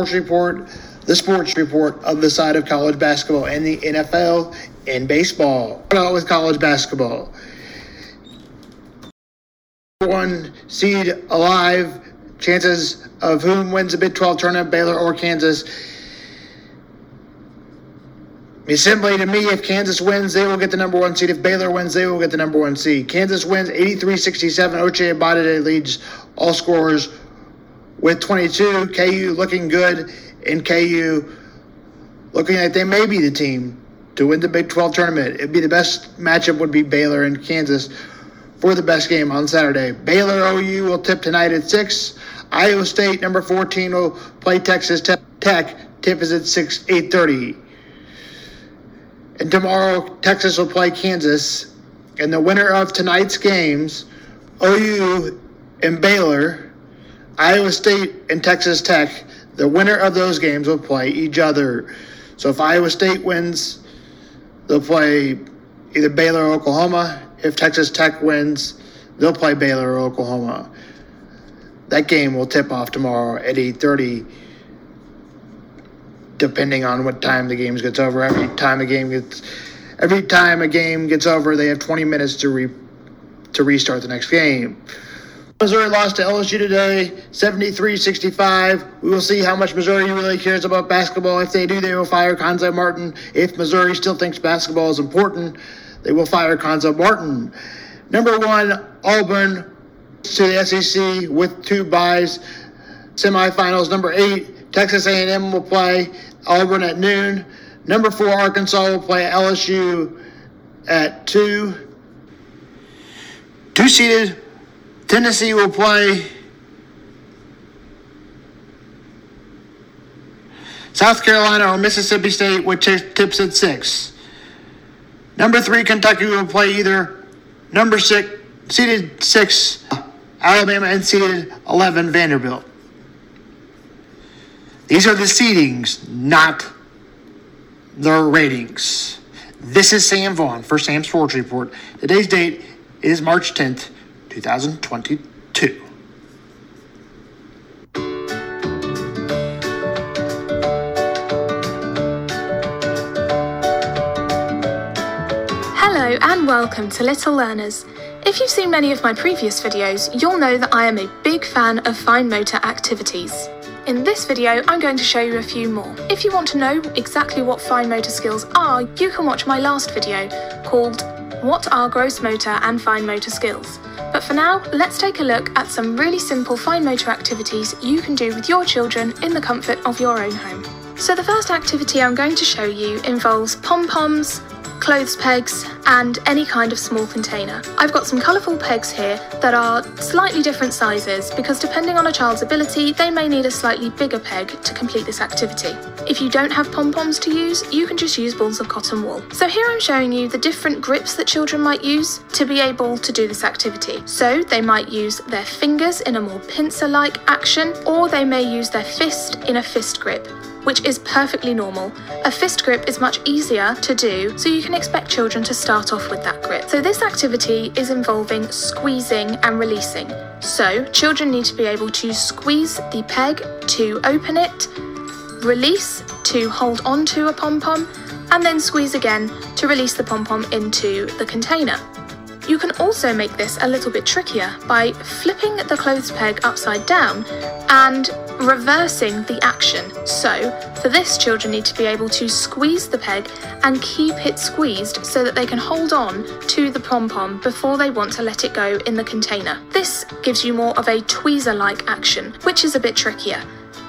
Sports Report, the sports report of the side of college basketball and the NFL and baseball. Out with college basketball. One seed alive, chances of whom wins the Big 12 tournament, Baylor or Kansas. Simply to me, if Kansas wins, they will get the number one seed. If Baylor wins, they will get the number one seed. Kansas wins 83 67. Ochai Agbaji leads all scorers with 22. KU looking good, and KU looking like they may be the team to win the Big 12 tournament. It'd be the best matchup would be Baylor and Kansas for the best game on Saturday. Baylor OU will tip tonight at 6. Iowa State, number 14, will play Texas Tech. Tip is at 6, 8.30. And tomorrow, Texas will play Kansas. And the winner of tonight's games, OU and Baylor, Iowa State and Texas Tech, the winner of those games will play each other. So if Iowa State wins, they'll play either Baylor or Oklahoma. If Texas Tech wins, they'll play Baylor or Oklahoma. That game will tip off tomorrow at 8:30 depending on what time the game gets over. Every time a game gets, every time a game gets over, they have 20 minutes to re, to restart the next game. Missouri lost to LSU today, 73-65. We will see how much Missouri really cares about basketball. If they do, they will fire Cuonzo Martin. If Missouri still thinks basketball is important, they will fire Cuonzo Martin. Number one, Auburn to the SEC with two byes. Semifinals. Number eight, Texas A&M will play Auburn at noon. Number four, Arkansas will play LSU at 2. Two seeded, Tennessee will play South Carolina or Mississippi State, which tips at 6. Number three, Kentucky will play either number six, seeded 6, Alabama, and seeded 11, Vanderbilt. These are the seedings, not the ratings. This is Sam Vaughn for Sam's Sports Report. Today's date is March 10th, 2022. Hello and welcome to Little Learners. If you've seen many of my previous videos, you'll know that I am a big fan of fine motor activities. In this video, I'm going to show you a few more. If you want to know exactly what fine motor skills are, you can watch my last video called What are gross motor and fine motor skills? But for now, let's take a look at some really simple fine motor activities you can do with your children in the comfort of your own home. So the first activity I'm going to show you involves pom-poms, clothes pegs, and any kind of small container. I've got some colourful pegs here that are slightly different sizes because depending on a child's ability, they may need a slightly bigger peg to complete this activity. If you don't have pom-poms to use, you can just use balls of cotton wool. So here I'm showing you the different grips that children might use to be able to do this activity. So they might use their fingers in a more pincer-like action, or they may use their fist in a fist grip which is perfectly normal. A fist grip is much easier to do, so you can expect children to start off with that grip. So this activity is involving squeezing and releasing. So children need to be able to squeeze the peg to open it, release to hold onto a pom-pom, and then squeeze again to release the pom-pom into the container. You can also make this a little bit trickier by flipping the clothes peg upside down and reversing the action. So, for this, children need to be able to squeeze the peg and keep it squeezed so that they can hold on to the pom pom before they want to let it go in the container. This gives you more of a tweezer like action, which is a bit trickier.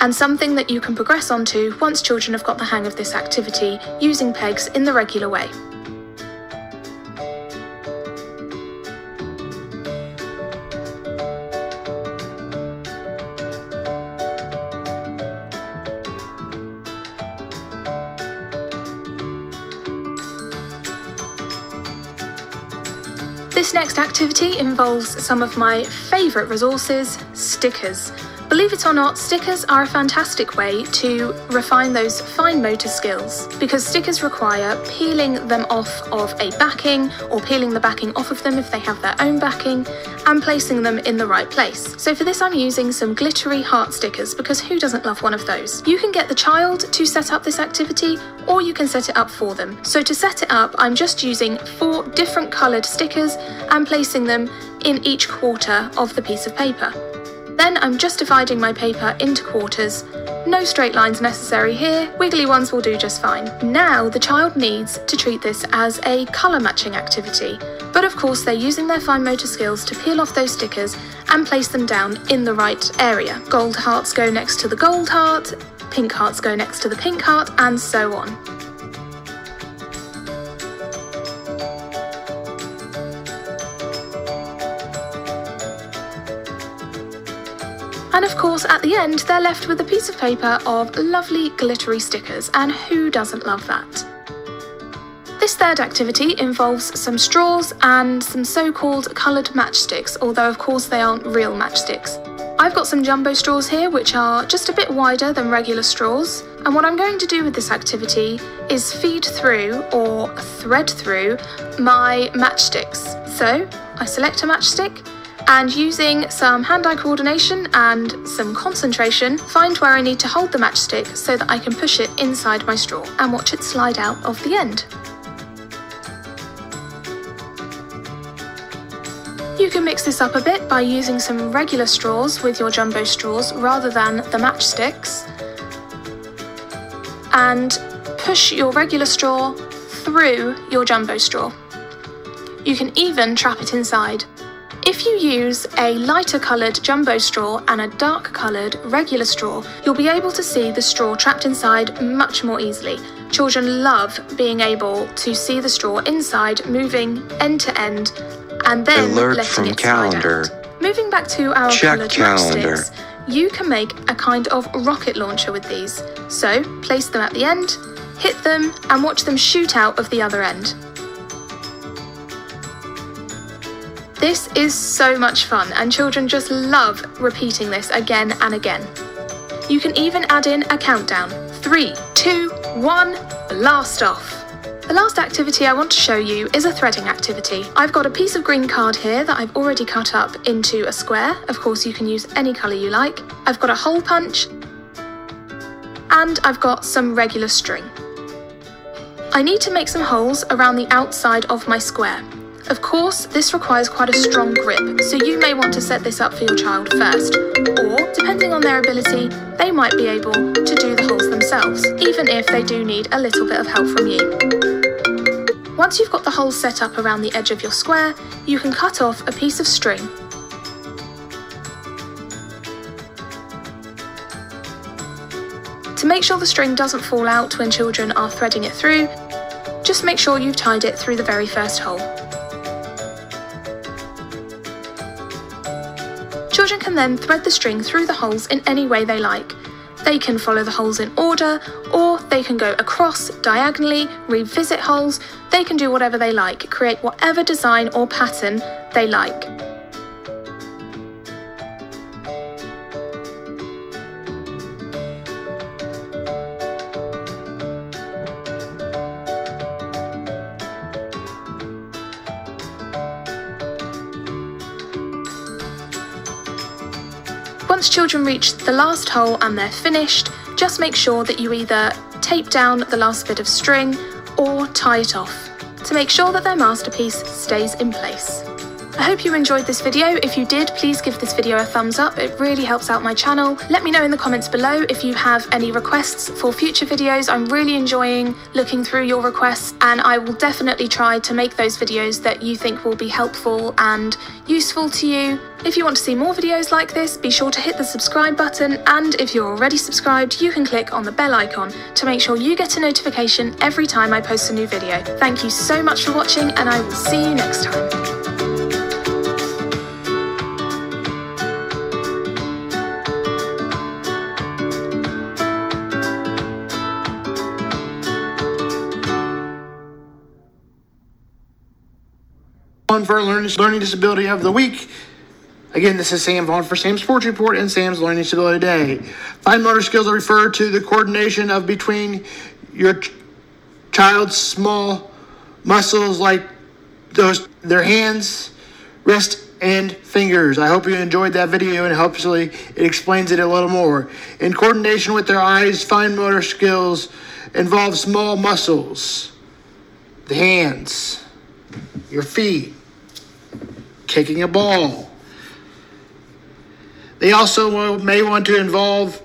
And something that you can progress onto once children have got the hang of this activity using pegs in the regular way. This next activity involves some of my favourite resources, stickers. Believe it or not, stickers are a fantastic way to refine those fine motor skills because stickers require peeling them off of a backing or peeling the backing off of them if they have their own backing and placing them in the right place. So for this I'm using some glittery heart stickers because who doesn't love one of those? You can get the child to set up this activity or you can set it up for them. So to set it up I'm just using four different coloured stickers and placing them in each quarter of the piece of paper. Then I'm just dividing my paper into quarters. No straight lines necessary here, wiggly ones will do just fine. Now the child needs to treat this as a colour matching activity, but of course they're using their fine motor skills to peel off those stickers and place them down in the right area. Gold hearts go next to the gold heart, pink hearts go next to the pink heart, and so on. And of course, at the end, they're left with a piece of paper of lovely glittery stickers, and who doesn't love that? This third activity involves some straws and some so called coloured matchsticks, although, of course, they aren't real matchsticks. I've got some jumbo straws here, which are just a bit wider than regular straws. And what I'm going to do with this activity is feed through or thread through my matchsticks. So I select a matchstick and using some hand-eye coordination and some concentration, find where I need to hold the matchstick so that I can push it inside my straw and watch it slide out of the end. You can mix this up a bit by using some regular straws with your jumbo straws rather than the matchsticks. And push your regular straw through your jumbo straw. You can even trap it inside. If you use a lighter coloured jumbo straw and a dark coloured regular straw, you'll be able to see the straw trapped inside much more easily. Children love being able to see the straw inside, moving end to end, and then Alert letting from it slide calendar. out. Moving back to our Check calendar. matchsticks, you can make a kind of rocket launcher with these. So place them at the end, hit them, and watch them shoot out of the other end. This is so much fun, and children just love repeating this again and again. You can even add in a countdown three, two, one, blast off. The last activity I want to show you is a threading activity. I've got a piece of green card here that I've already cut up into a square. Of course, you can use any colour you like. I've got a hole punch, and I've got some regular string. I need to make some holes around the outside of my square. Of course, this requires quite a strong grip, so you may want to set this up for your child first, or, depending on their ability, they might be able to do the holes themselves, even if they do need a little bit of help from you. Once you've got the holes set up around the edge of your square, you can cut off a piece of string. To make sure the string doesn't fall out when children are threading it through, just make sure you've tied it through the very first hole. Then thread the string through the holes in any way they like. They can follow the holes in order, or they can go across, diagonally, revisit holes. They can do whatever they like, create whatever design or pattern they like. Once children reach the last hole and they're finished, just make sure that you either tape down the last bit of string or tie it off to make sure that their masterpiece stays in place. I hope you enjoyed this video. If you did, please give this video a thumbs up. It really helps out my channel. Let me know in the comments below if you have any requests for future videos. I'm really enjoying looking through your requests and I will definitely try to make those videos that you think will be helpful and useful to you. If you want to see more videos like this, be sure to hit the subscribe button and if you're already subscribed, you can click on the bell icon to make sure you get a notification every time I post a new video. Thank you so much for watching and I will see you next time. One for learning, learning disability of the week Again, this is Sam Vaughn for Sam's Sports Report and Sam's Learning Disability Day. Fine motor skills refer to the coordination of between your ch- child's small muscles like those their hands, wrist, and fingers. I hope you enjoyed that video and hopefully it explains it a little more. In coordination with their eyes, fine motor skills involve small muscles, the hands, your feet, kicking a ball. They also may want to involve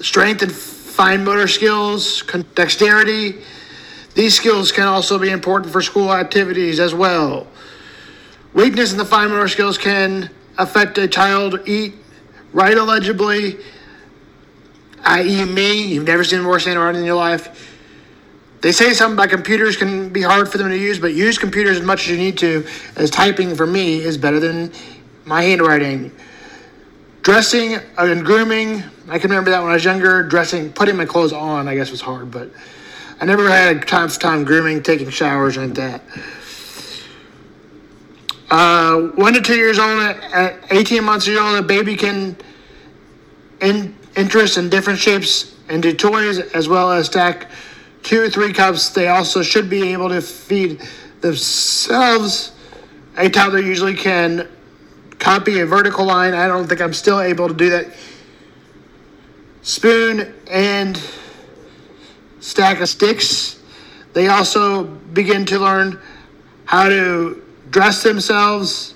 strength and fine motor skills, dexterity. These skills can also be important for school activities as well. Weakness in the fine motor skills can affect a child eat, write illegibly, i.e., me. You've never seen worse handwriting in your life. They say something about computers can be hard for them to use, but use computers as much as you need to, as typing for me is better than my handwriting. Dressing and grooming, I can remember that when I was younger. Dressing, putting my clothes on, I guess was hard, but I never had a time time grooming, taking showers, and that. Uh, one to two years old, at 18 months old, a baby can in, interest in different shapes into toys as well as stack two or three cups. They also should be able to feed themselves. A toddler usually can copy a vertical line. I don't think I'm still able to do that. Spoon and stack of sticks. They also begin to learn how to dress themselves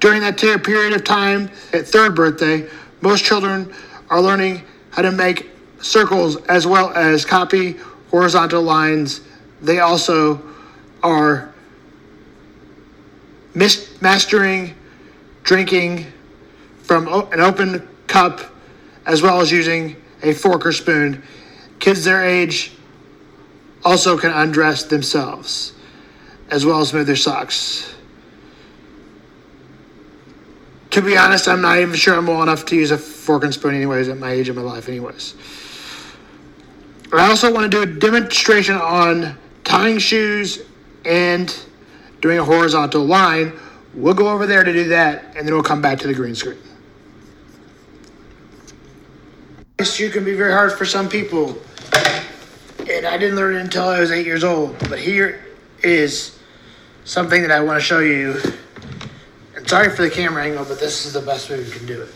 during that period of time at third birthday. Most children are learning how to make circles as well as copy horizontal lines. They also are mis- mastering drinking from o- an open cup as well as using a fork or spoon. Kids their age also can undress themselves as well as move their socks. To be honest, I'm not even sure I'm well enough to use a fork and spoon, anyways, at my age of my life, anyways. I also want to do a demonstration on tying shoes and doing a horizontal line. We'll go over there to do that, and then we'll come back to the green screen. This shoe can be very hard for some people, and I didn't learn it until I was eight years old. But here is something that I want to show you. And sorry for the camera angle, but this is the best way we can do it.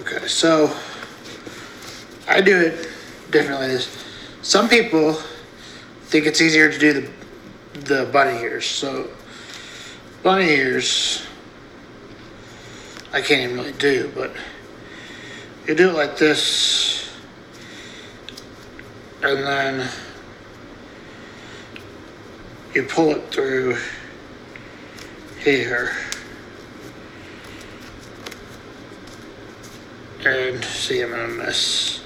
Okay, so I do it differently. This- Some people think it's easier to do the the bunny ears. So bunny ears, I can't even really do, but you do it like this, and then you pull it through here. And see, I'm gonna miss.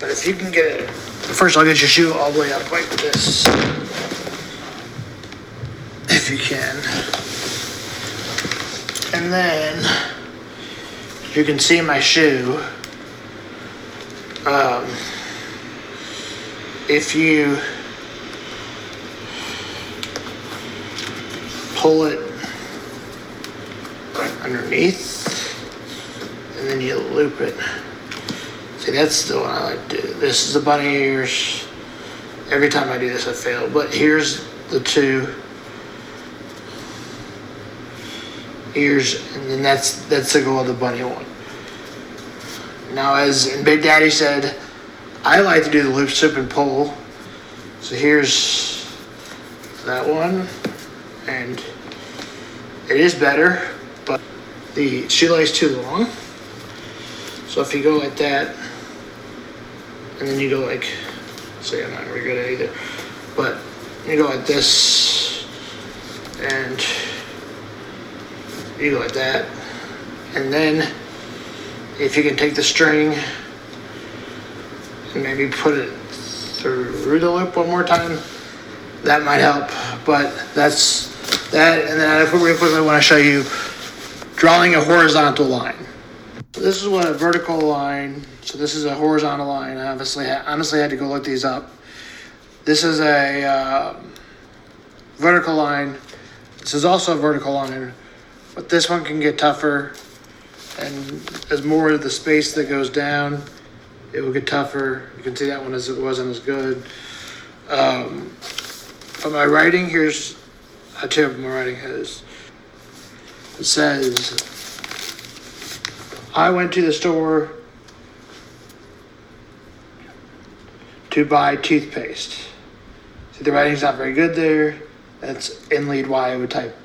But if you can get it, first I'll get your shoe all the way up like this. If you can. And then you can see my shoe. Um, if you pull it underneath and then you loop it. See, that's the one I like to do. This is the bunny ears. Every time I do this, I fail. But here's the two ears, and then that's that's the goal of the bunny one. Now, as Big Daddy said, I like to do the loop, soup, and pull. So here's that one, and it is better, but the shoelace too long. So if you go like that, and then you go like, say I'm not very good at either, but you go like this, and you go like that, and then if you can take the string and maybe put it through the loop one more time, that might help. But that's that, and then I really quickly want to show you drawing a horizontal line. This is what a vertical line. So this is a horizontal line. I obviously, honestly, had to go look these up. This is a um, vertical line. This is also a vertical line, but this one can get tougher. And as more of the space that goes down, it will get tougher. You can see that one as it wasn't as good. Um, but my writing here's how terrible my writing is. It says, I went to the store to buy toothpaste. See, the writing's not very good there. That's in lead why I would type